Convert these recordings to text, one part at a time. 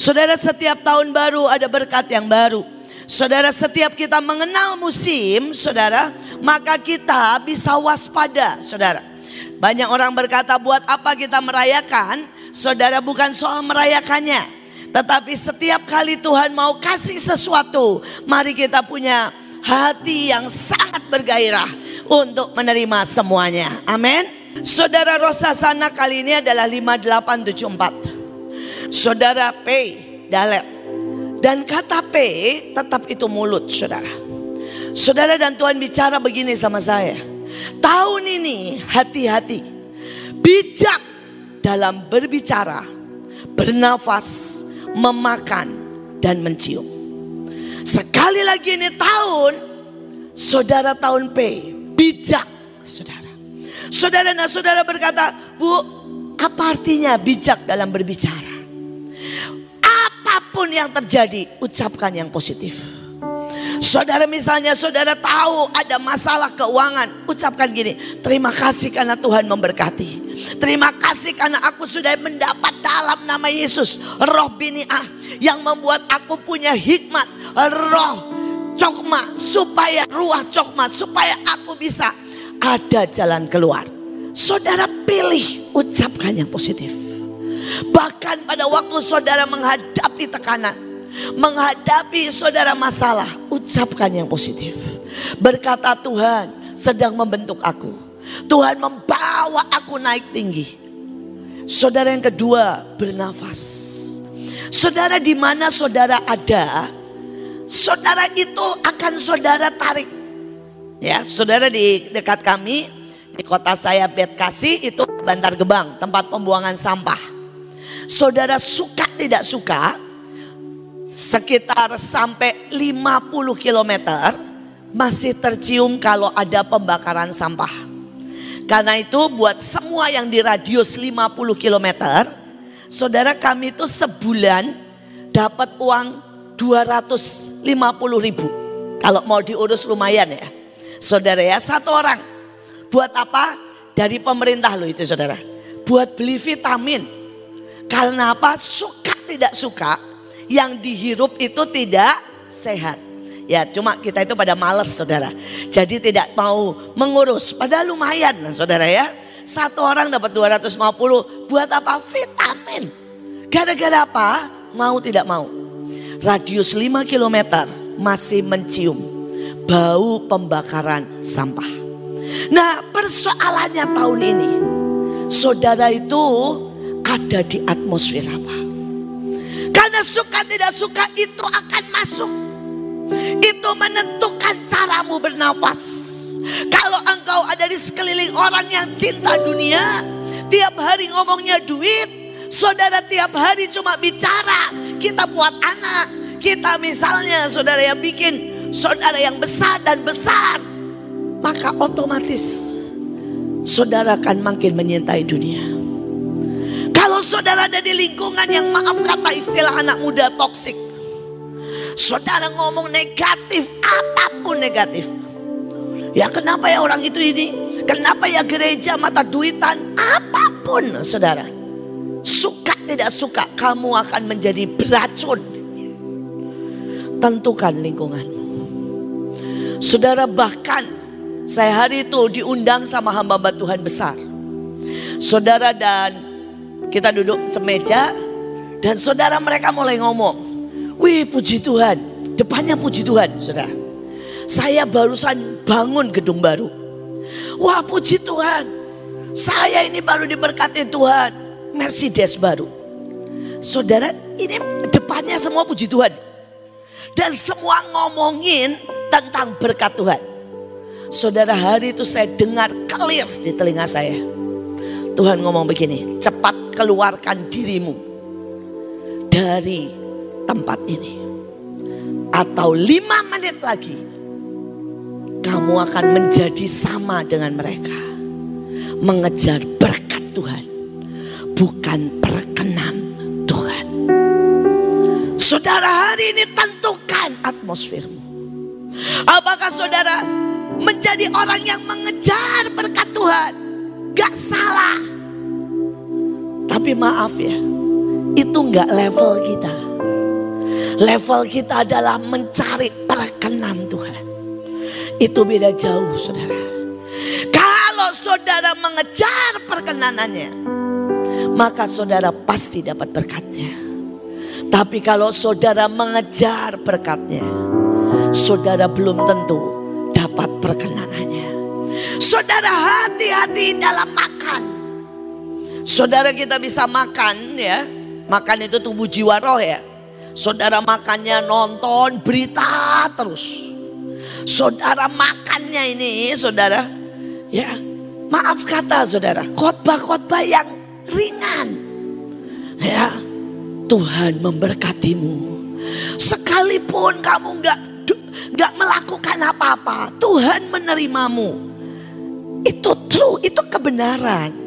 Saudara setiap tahun baru ada berkat yang baru. Saudara setiap kita mengenal musim, saudara, maka kita bisa waspada, saudara. Banyak orang berkata buat apa kita merayakan? Saudara bukan soal merayakannya. Tetapi setiap kali Tuhan mau kasih sesuatu, mari kita punya hati yang sangat bergairah untuk menerima semuanya. Amin. Saudara Rosa sana kali ini adalah 5874. Saudara P, dalet. Dan kata P tetap itu mulut saudara. Saudara dan Tuhan bicara begini sama saya. Tahun ini hati-hati. Bijak dalam berbicara, bernafas, memakan, dan mencium. Sekali lagi ini tahun, saudara tahun P, bijak saudara. Saudara dan saudara berkata, Bu, apa artinya bijak dalam berbicara? Apa pun yang terjadi, ucapkan yang positif. Saudara misalnya saudara tahu ada masalah keuangan. Ucapkan gini, terima kasih karena Tuhan memberkati. Terima kasih karena aku sudah mendapat dalam nama Yesus. Roh biniah yang membuat aku punya hikmat. Roh cokma supaya ruah cokma supaya aku bisa ada jalan keluar. Saudara pilih ucapkan yang positif. Bahkan pada waktu saudara menghadapi tekanan, menghadapi saudara masalah, ucapkan yang positif. Berkata Tuhan sedang membentuk aku. Tuhan membawa aku naik tinggi. Saudara yang kedua, bernafas. Saudara di mana saudara ada, saudara itu akan saudara tarik Ya, saudara di dekat kami di kota saya Kasih itu Bantar Gebang, tempat pembuangan sampah. Saudara suka tidak suka, sekitar sampai 50 km masih tercium kalau ada pembakaran sampah. Karena itu buat semua yang di radius 50 km, saudara kami itu sebulan dapat uang 250 ribu. Kalau mau diurus lumayan ya. Saudara ya, satu orang. Buat apa? Dari pemerintah loh itu saudara. Buat beli vitamin. Karena apa? Suka tidak suka. Yang dihirup itu tidak sehat. Ya cuma kita itu pada males saudara. Jadi tidak mau mengurus. Padahal lumayan saudara ya. Satu orang dapat 250. Buat apa? Vitamin. Gara-gara apa? Mau tidak mau. Radius 5 km masih mencium bau pembakaran sampah. Nah persoalannya tahun ini, saudara itu ada di atmosfer apa? Karena suka tidak suka itu akan masuk. Itu menentukan caramu bernafas. Kalau engkau ada di sekeliling orang yang cinta dunia, tiap hari ngomongnya duit, saudara tiap hari cuma bicara, kita buat anak, kita misalnya saudara yang bikin saudara yang besar dan besar, maka otomatis saudara akan makin menyintai dunia. Kalau saudara ada di lingkungan yang maaf kata istilah anak muda toksik. Saudara ngomong negatif, apa pun negatif. Ya kenapa ya orang itu ini? Kenapa ya gereja mata duitan? Apa pun saudara. Suka tidak suka kamu akan menjadi beracun. Tentukan lingkunganmu. Saudara bahkan saya hari itu diundang sama hamba-hamba Tuhan besar. Saudara dan kita duduk semeja dan saudara mereka mulai ngomong. Wih puji Tuhan, depannya puji Tuhan saudara. Saya barusan bangun gedung baru. Wah puji Tuhan, saya ini baru diberkati Tuhan. Mercedes baru. Saudara ini depannya semua puji Tuhan. Dan semua ngomongin tentang berkat Tuhan. Saudara hari itu saya dengar clear di telinga saya. Tuhan ngomong begini, cepat keluarkan dirimu dari tempat ini. Atau lima menit lagi kamu akan menjadi sama dengan mereka. Mengejar berkat Tuhan, bukan perkenan Tuhan. Saudara hari ini tentukan atmosfermu. Apakah saudara menjadi orang yang mengejar berkat Tuhan? Gak salah. Tapi maaf ya, itu gak level kita. Level kita adalah mencari perkenan Tuhan. Itu beda jauh saudara. Kalau saudara mengejar perkenanannya, maka saudara pasti dapat berkatnya. Tapi kalau saudara mengejar berkatnya, saudara belum tentu dapat perkenanannya. Saudara hati-hati dalam makan. Saudara kita bisa makan ya. Makan itu tubuh jiwa roh ya. Saudara makannya nonton berita terus. Saudara makannya ini saudara ya maaf kata saudara khotbah-khotbah yang ringan. Ya Tuhan memberkatimu. Sekalipun kamu nggak nggak melakukan apa-apa, Tuhan menerimamu. Itu true, itu kebenaran.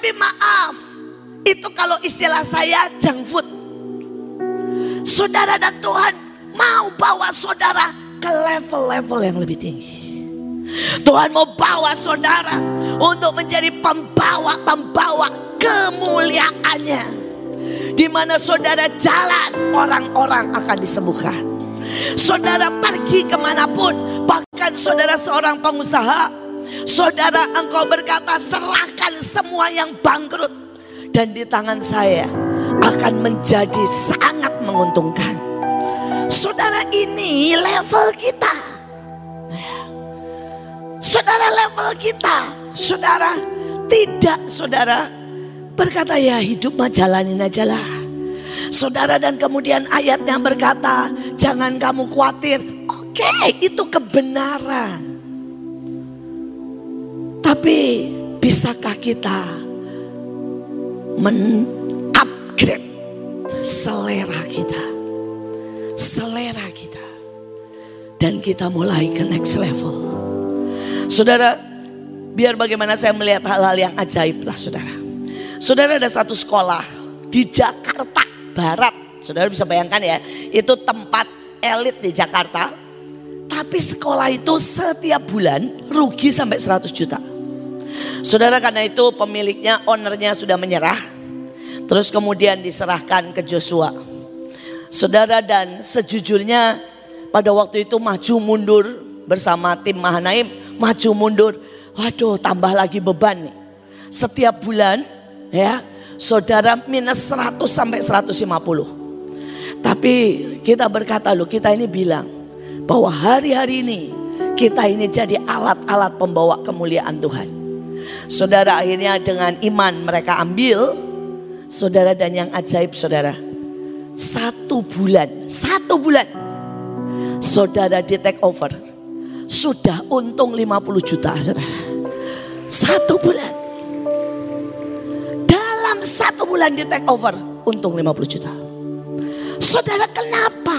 Tapi maaf, itu kalau istilah saya junk food. Saudara dan Tuhan mau bawa saudara ke level-level yang lebih tinggi. Tuhan mau bawa saudara untuk menjadi pembawa-pembawa kemuliaannya. Di mana saudara jalan, orang-orang akan disembuhkan. Saudara pergi ke mana pun, bahkan saudara seorang pengusaha, saudara engkau berkata serahkan semua yang bangkrut. Dan di tangan saya akan menjadi sangat menguntungkan. Saudara ini level kita. Saudara level kita. Saudara tidak saudara berkata ya hidup mah jalanin aja lah. Saudara dan kemudian ayatnya berkata jangan kamu khawatir. Oke itu kebenaran. Tapi bisakah kita men-upgrade selera kita? Selera kita. Dan kita mulai ke next level. Saudara, biar bagaimana saya melihat hal-hal yang ajaib lah saudara. Saudara ada satu sekolah di Jakarta Barat. Saudara bisa bayangkan ya, itu tempat elit di Jakarta. Tapi sekolah itu setiap bulan rugi sampai 100 juta. Saudara karena itu pemiliknya, ownernya sudah menyerah. Terus kemudian diserahkan ke Joshua. Saudara dan sejujurnya pada waktu itu maju mundur bersama tim Mahanaim. Maju mundur, waduh tambah lagi beban nih. Setiap bulan ya saudara minus 100 sampai 150. Tapi kita berkata loh kita ini bilang bahwa hari-hari ini kita ini jadi alat-alat pembawa kemuliaan Tuhan. Saudara akhirnya dengan iman mereka ambil. Saudara dan yang ajaib saudara. Satu bulan, satu bulan. Saudara di take over. Sudah untung 50 juta saudara. Satu bulan. Dalam satu bulan di take over. Untung 50 juta. Saudara kenapa?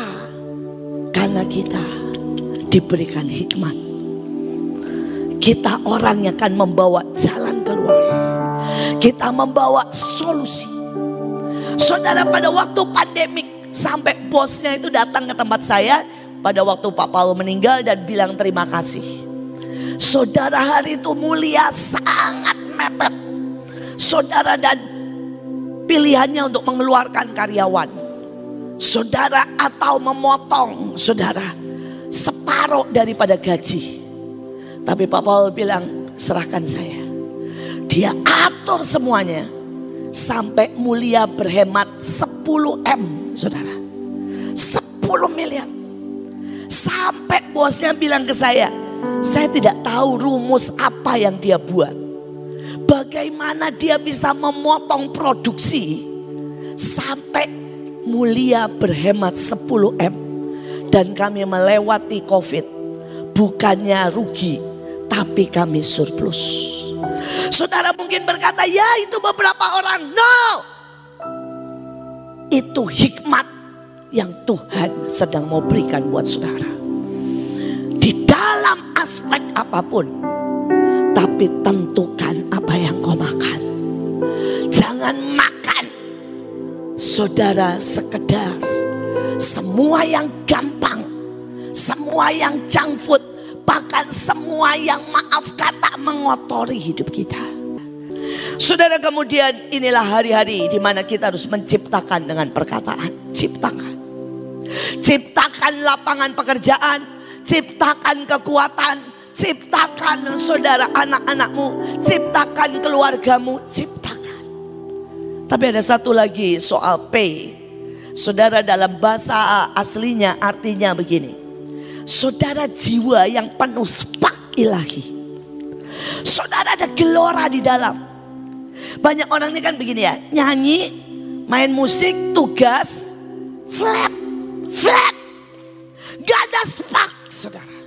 Karena kita diberikan hikmat. Kita orang yang akan membawa jalan keluar. Kita membawa solusi. Saudara pada waktu pandemik sampai bosnya itu datang ke tempat saya pada waktu Pak Paul meninggal dan bilang terima kasih. Saudara hari itu mulia sangat mepet. Saudara dan pilihannya untuk mengeluarkan karyawan. Saudara atau memotong saudara separuh daripada gaji. Tapi Pak Paul bilang serahkan saya. Dia atur semuanya sampai mulia berhemat 10 M saudara. 10 miliar. Sampai bosnya bilang ke saya, saya tidak tahu rumus apa yang dia buat. Bagaimana dia bisa memotong produksi sampai mulia berhemat 10 M. Dan kami melewati COVID. Bukannya rugi, tapi kami surplus. Saudara mungkin berkata, ya itu beberapa orang. No. Itu hikmat yang Tuhan sedang mau berikan buat saudara. Di dalam aspek apa pun. Tapi tentukan apa yang kau makan. Jangan makan. Saudara sekedar. Semua yang gampang. Semua yang junk food. Bahkan semua yang maaf kata mengotori hidup kita. Saudara kemudian inilah hari-hari di mana kita harus menciptakan dengan perkataan. Ciptakan. Ciptakan lapangan pekerjaan, ciptakan kekuatan, ciptakan saudara anak-anakmu, ciptakan keluargamu, ciptakan. Tapi ada satu lagi soal P. Saudara dalam bahasa aslinya artinya begini. Saudara jiwa yang penuh spak ilahi. Saudara ada gelora di dalam. Banyak orang ini kan begini ya, nyanyi, main musik, tugas, flat, flat. Gak ada spark, saudara.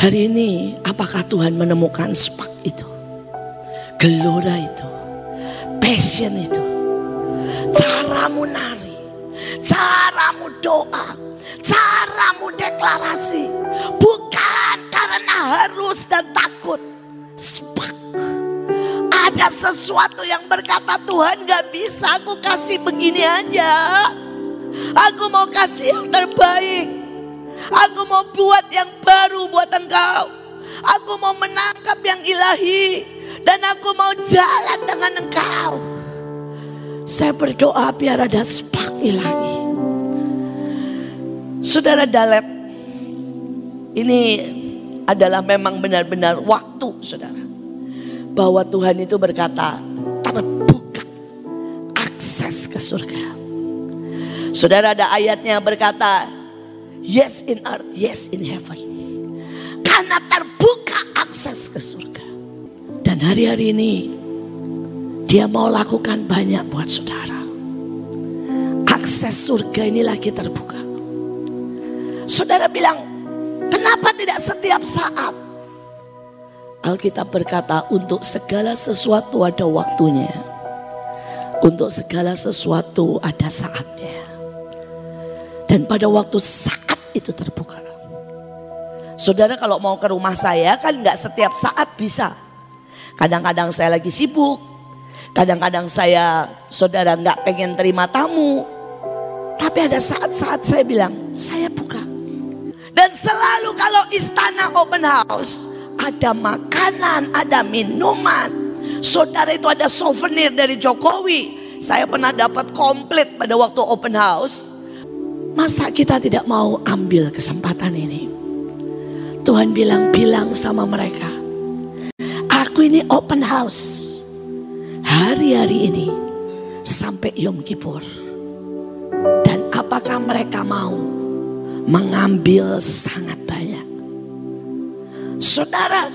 Hari ini, apakah Tuhan menemukan spark itu? Gelora itu, passion itu, caramu nari, caramu doa, caramu deklarasi. Bukan karena harus dan takut. Spark. Ada sesuatu yang berkata Tuhan gak bisa aku kasih begini aja. Aku mau kasih yang terbaik. Aku mau buat yang baru buat engkau. Aku mau menangkap yang ilahi. Dan aku mau jalan dengan engkau. Saya berdoa biar ada spark ilahi. Saudara Dalet, ini adalah memang benar-benar waktu saudara. Bahwa Tuhan itu berkata terbuka akses ke surga. Saudara ada ayatnya berkata yes in earth, yes in heaven. Karena terbuka akses ke surga. Dan hari-hari ini dia mau lakukan banyak buat saudara. Akses surga ini lagi terbuka. Saudara bilang, kenapa tidak setiap saat? Alkitab berkata, untuk segala sesuatu ada waktunya. Untuk segala sesuatu ada saatnya. Dan pada waktu saat itu terbuka. Saudara kalau mau ke rumah saya kan nggak setiap saat bisa. Kadang-kadang saya lagi sibuk. Kadang-kadang saya saudara nggak pengen terima tamu. Tapi ada saat-saat saya bilang saya buka. Dan selalu kalau istana open house ada makanan, ada minuman. Saudara itu ada souvenir dari Jokowi. Saya pernah dapat komplit pada waktu open house. Masa kita tidak mau ambil kesempatan ini? Tuhan bilang-bilang sama mereka. Aku ini open house. Hari-hari ini sampai Yom Kippur. Dan apakah mereka mau mengambil sangat banyak? Saudara,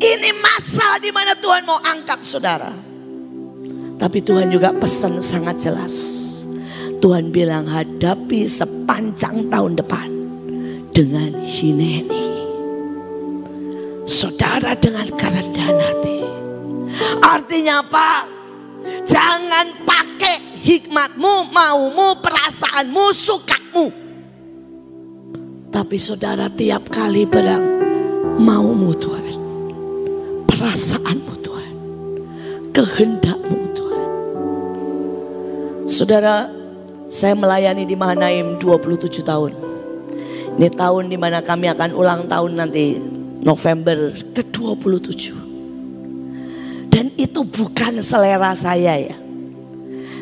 ini masa di mana Tuhan mau angkat saudara. Tapi Tuhan juga pesan sangat jelas. Tuhan bilang hadapi sepanjang tahun depan dengan hineni. Saudara dengan kerendahan hati. Artinya apa? Jangan pakai hikmatmu, maumu, perasaanmu, sukamu. Tapi saudara tiap kali berang maumu Tuhan. Perasaanmu Tuhan. Kehendakmu Tuhan. Saudara, saya melayani di Mahanaim 27 tahun. Ini tahun di mana kami akan ulang tahun nanti November ke-27. Dan itu bukan selera saya ya.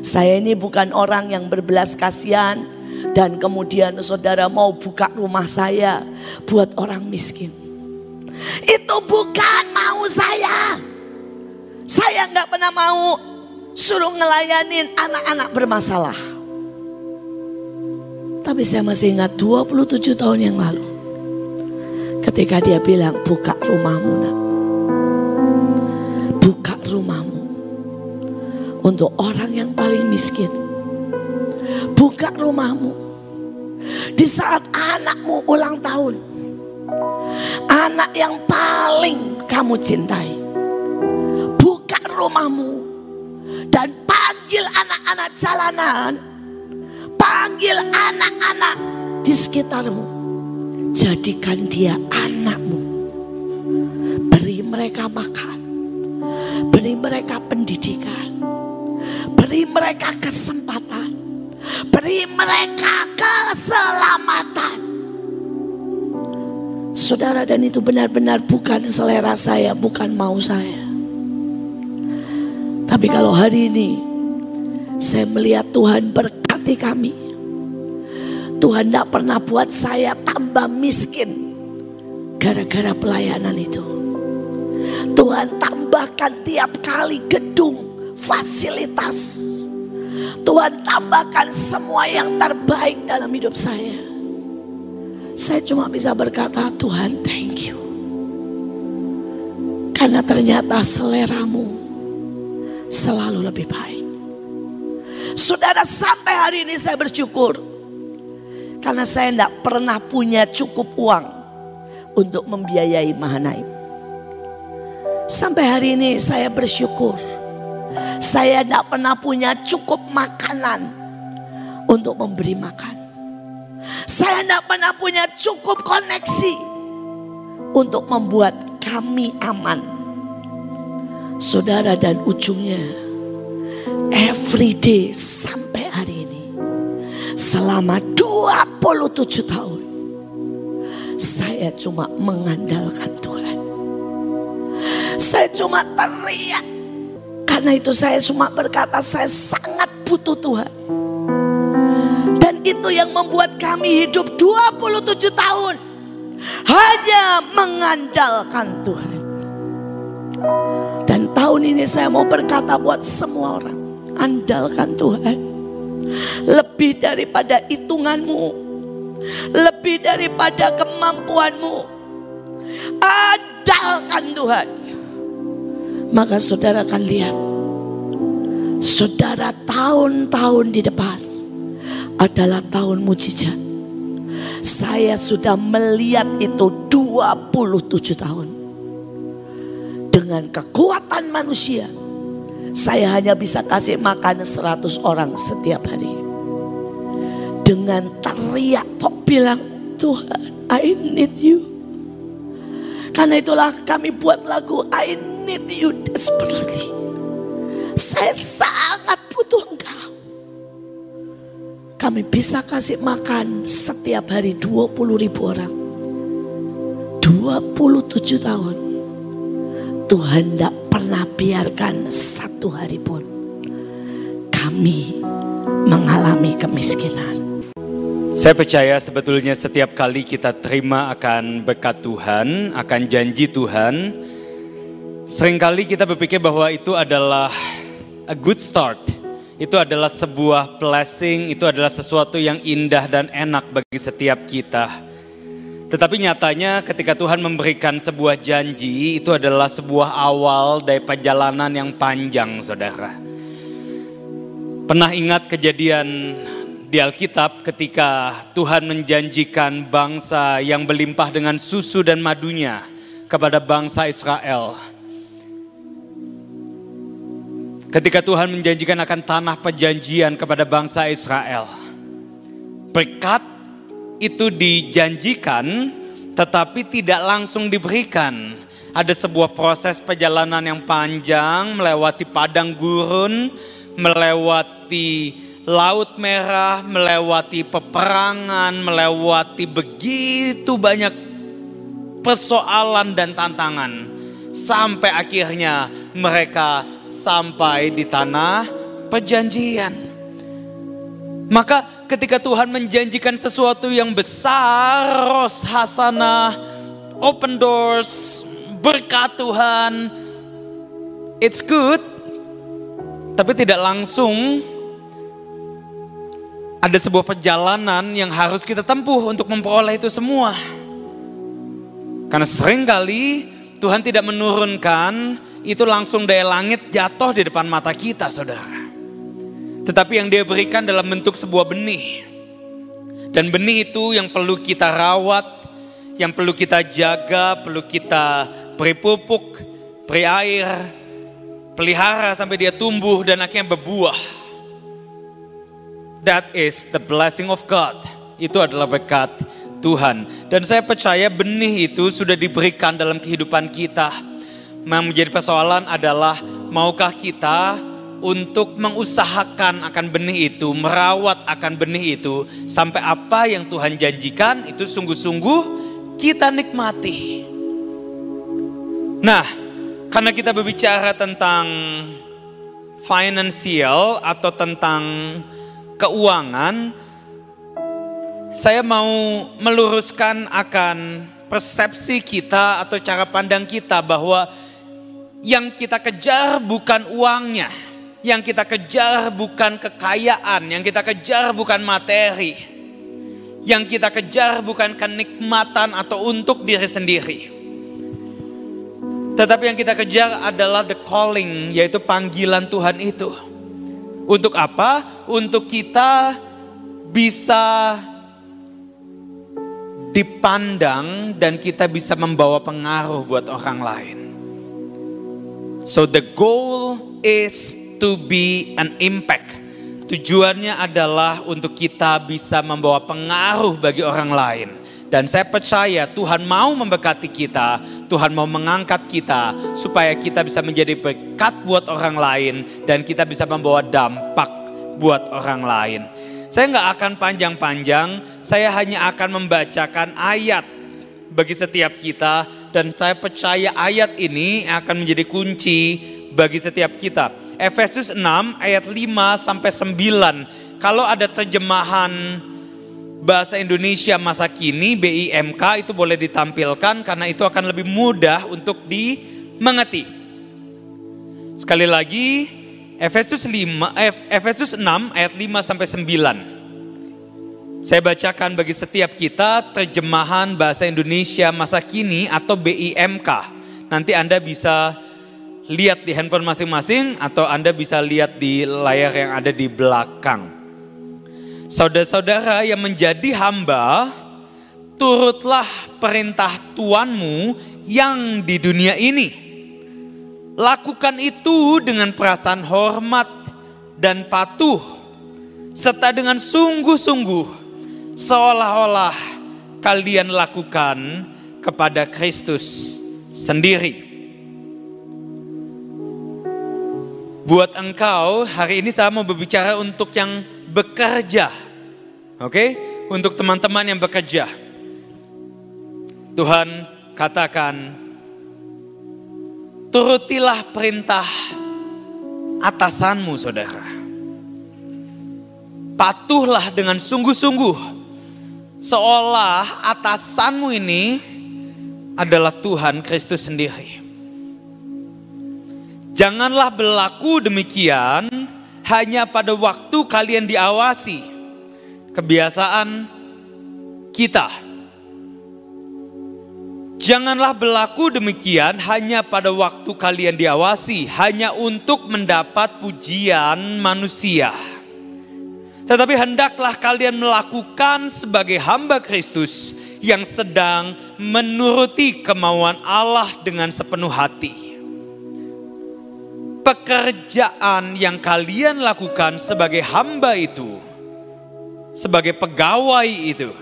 Saya ini bukan orang yang berbelas kasihan dan kemudian saudara mau buka rumah saya buat orang miskin. Itu bukan mau saya. Saya nggak pernah mau suruh ngelayanin anak-anak bermasalah. Tapi saya masih ingat 27 tahun yang lalu. Ketika dia bilang buka rumahmu nak. Buka rumahmu. Untuk orang yang paling miskin. Buka rumahmu. Di saat anakmu ulang tahun. Anak yang paling kamu cintai. Buka rumahmu. Dan panggil anak-anak jalanan Panggil anak-anak di sekitarmu. Jadikan dia anakmu. Beri mereka makan. Beri mereka pendidikan. Beri mereka kesempatan. Beri mereka keselamatan. Saudara dan itu benar-benar bukan selera saya, bukan mau saya. Tapi kalau hari ini saya melihat Tuhan berkati kami. Tuhan tidak pernah buat saya tambah miskin gara-gara pelayanan itu. Tuhan tambahkan tiap kali gedung, fasilitas. Tuhan tambahkan semua yang terbaik dalam hidup saya. Saya cuma bisa berkata, Tuhan thank you. Karena ternyata seleramu selalu lebih baik. Saudara sampai hari ini saya bersyukur karena saya tidak pernah punya cukup uang untuk membiayai Mahanaim. Sampai hari ini saya bersyukur. Saya tidak pernah punya cukup makanan untuk memberi makan. Saya tidak pernah punya cukup koneksi untuk membuat kami aman. Saudara dan ujungnya every day sampai hari ini selama 27 tahun saya cuma mengandalkan Tuhan. Saya cuma teriak. Karena itu saya cuma berkata saya sangat butuh Tuhan. Dan itu yang membuat kami hidup 27 tahun. Hanya mengandalkan Tuhan. Dan tahun ini saya mau berkata buat semua orang. Andalkan Tuhan lebih daripada hitunganmu, lebih daripada kemampuanmu. Andalkan Tuhan. Maka saudara akan lihat, saudara tahun-tahun di depan adalah tahun mujizat. Saya sudah melihat itu 27 tahun. Dengan kekuatan manusia, saya hanya bisa kasih makan 100 orang setiap hari. Dengan teriak tok bilang, Tuhan I need you. Karena itulah kami buat lagu I need you desperately. Saya sangat butuh engkau. Kami bisa kasih makan setiap hari 20 ribu orang. 27 tahun. Tuhan tidak pernah biarkan satu hari pun kami mengalami kemiskinan. Saya percaya sebetulnya setiap kali kita terima akan berkat Tuhan, akan janji Tuhan, sering kali kita berpikir bahwa itu adalah a good start. Itu adalah sebuah blessing, itu adalah sesuatu yang indah dan enak bagi setiap kita. Tetapi nyatanya ketika Tuhan memberikan sebuah janji itu adalah sebuah awal dari perjalanan yang panjang saudara. Pernah ingat kejadian di Alkitab ketika Tuhan menjanjikan bangsa yang berlimpah dengan susu dan madunya kepada bangsa Israel. Ketika Tuhan menjanjikan akan tanah perjanjian kepada bangsa Israel. Berkat itu dijanjikan tetapi tidak langsung diberikan. Ada sebuah proses perjalanan yang panjang melewati padang gurun, melewati laut merah, melewati peperangan, melewati begitu banyak persoalan dan tantangan sampai akhirnya mereka sampai di tanah perjanjian. Maka ketika Tuhan menjanjikan sesuatu yang besar, ros hasanah, open doors, berkat Tuhan, it's good. Tapi tidak langsung ada sebuah perjalanan yang harus kita tempuh untuk memperoleh itu semua. Karena sering kali Tuhan tidak menurunkan itu langsung dari langit jatuh di depan mata kita saudara. Tetapi yang dia berikan dalam bentuk sebuah benih. Dan benih itu yang perlu kita rawat, yang perlu kita jaga, perlu kita beri pupuk, beri air, pelihara sampai dia tumbuh dan akhirnya berbuah. That is the blessing of God. Itu adalah berkat Tuhan. Dan saya percaya benih itu sudah diberikan dalam kehidupan kita. Yang menjadi persoalan adalah maukah kita untuk mengusahakan akan benih itu, merawat akan benih itu, sampai apa yang Tuhan janjikan itu sungguh-sungguh kita nikmati. Nah, karena kita berbicara tentang finansial atau tentang keuangan, saya mau meluruskan akan persepsi kita atau cara pandang kita bahwa yang kita kejar bukan uangnya, yang kita kejar bukan kekayaan, yang kita kejar bukan materi, yang kita kejar bukan kenikmatan atau untuk diri sendiri. Tetapi yang kita kejar adalah the calling, yaitu panggilan Tuhan itu. Untuk apa? Untuk kita bisa dipandang dan kita bisa membawa pengaruh buat orang lain. So the goal is to be an impact. Tujuannya adalah untuk kita bisa membawa pengaruh bagi orang lain. Dan saya percaya Tuhan mau memberkati kita, Tuhan mau mengangkat kita supaya kita bisa menjadi berkat buat orang lain dan kita bisa membawa dampak buat orang lain. Saya nggak akan panjang-panjang, saya hanya akan membacakan ayat bagi setiap kita dan saya percaya ayat ini akan menjadi kunci bagi setiap kita. Efesus 6 ayat 5 sampai 9. Kalau ada terjemahan bahasa Indonesia masa kini BIMK itu boleh ditampilkan karena itu akan lebih mudah untuk dimengerti. Sekali lagi Efesus 5 eh, Efesus 6 ayat 5 sampai 9. Saya bacakan bagi setiap kita terjemahan bahasa Indonesia masa kini atau BIMK. Nanti Anda bisa lihat di handphone masing-masing atau Anda bisa lihat di layar yang ada di belakang. Saudara-saudara yang menjadi hamba, turutlah perintah Tuanmu yang di dunia ini. Lakukan itu dengan perasaan hormat dan patuh, serta dengan sungguh-sungguh, seolah-olah kalian lakukan kepada Kristus sendiri. Buat engkau, hari ini saya mau berbicara untuk yang bekerja. Oke? Okay? Untuk teman-teman yang bekerja. Tuhan katakan, turutilah perintah atasanmu saudara. Patuhlah dengan sungguh-sungguh. Seolah atasanmu ini adalah Tuhan Kristus sendiri. Janganlah berlaku demikian hanya pada waktu kalian diawasi. Kebiasaan kita. Janganlah berlaku demikian hanya pada waktu kalian diawasi, hanya untuk mendapat pujian manusia. Tetapi hendaklah kalian melakukan sebagai hamba Kristus yang sedang menuruti kemauan Allah dengan sepenuh hati pekerjaan yang kalian lakukan sebagai hamba itu, sebagai pegawai itu,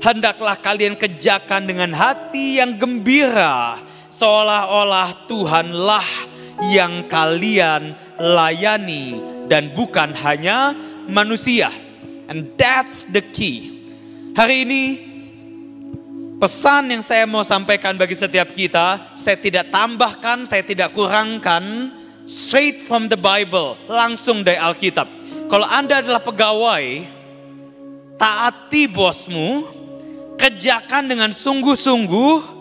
hendaklah kalian kerjakan dengan hati yang gembira, seolah-olah Tuhanlah yang kalian layani dan bukan hanya manusia. And that's the key. Hari ini pesan yang saya mau sampaikan bagi setiap kita, saya tidak tambahkan, saya tidak kurangkan, straight from the Bible, langsung dari Alkitab. Kalau Anda adalah pegawai, taati bosmu, kerjakan dengan sungguh-sungguh,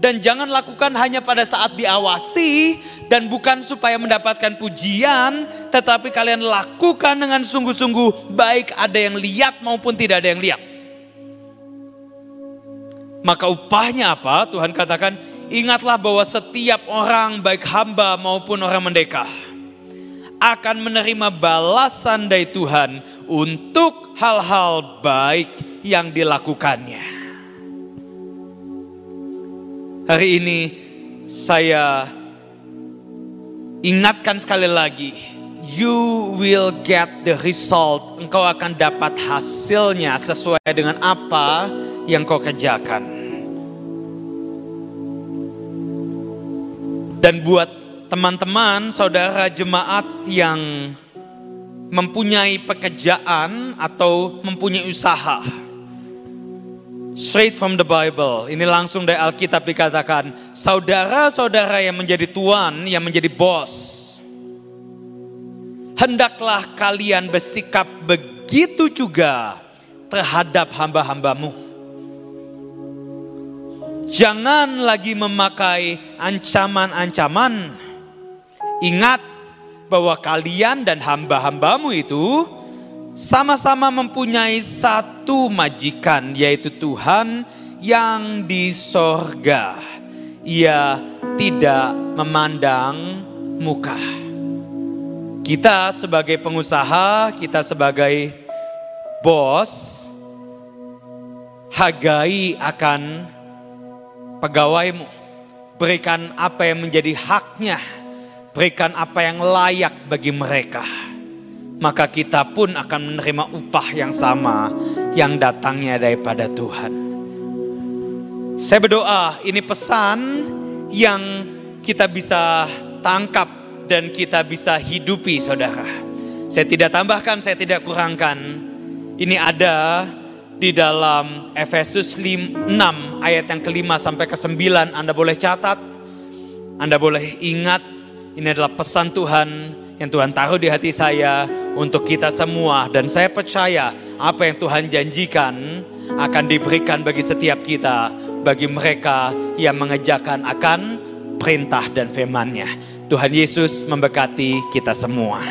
dan jangan lakukan hanya pada saat diawasi dan bukan supaya mendapatkan pujian, tetapi kalian lakukan dengan sungguh-sungguh, baik ada yang lihat maupun tidak ada yang lihat. Maka upahnya apa? Tuhan katakan, Ingatlah bahwa setiap orang baik hamba maupun orang mendekah akan menerima balasan dari Tuhan untuk hal-hal baik yang dilakukannya. Hari ini saya ingatkan sekali lagi, you will get the result. Engkau akan dapat hasilnya sesuai dengan apa yang kau kerjakan. Dan buat teman-teman, saudara jemaat yang mempunyai pekerjaan atau mempunyai usaha. Straight from the Bible. Ini langsung dari Alkitab dikatakan, saudara-saudara yang menjadi tuan, yang menjadi bos. Hendaklah kalian bersikap begitu juga terhadap hamba-hambamu. Jangan lagi memakai ancaman-ancaman. Ingat bahwa kalian dan hamba-hambamu itu sama-sama mempunyai satu majikan yaitu Tuhan yang di sorga. Ia tidak memandang muka. Kita sebagai pengusaha, kita sebagai bos, hargai akan pegawaimu. Berikan apa yang menjadi haknya, berikan apa yang layak bagi mereka. Maka kita pun akan menerima upah yang sama yang datangnya daripada Tuhan. Saya berdoa ini pesan yang kita bisa tangkap dan kita bisa hidupi saudara. Saya tidak tambahkan, saya tidak kurangkan. Ini ada di dalam Efesus 6 ayat yang kelima sampai ke sembilan Anda boleh catat, Anda boleh ingat ini adalah pesan Tuhan yang Tuhan taruh di hati saya untuk kita semua dan saya percaya apa yang Tuhan janjikan akan diberikan bagi setiap kita bagi mereka yang mengejakan akan perintah dan firman-Nya. Tuhan Yesus memberkati kita semua.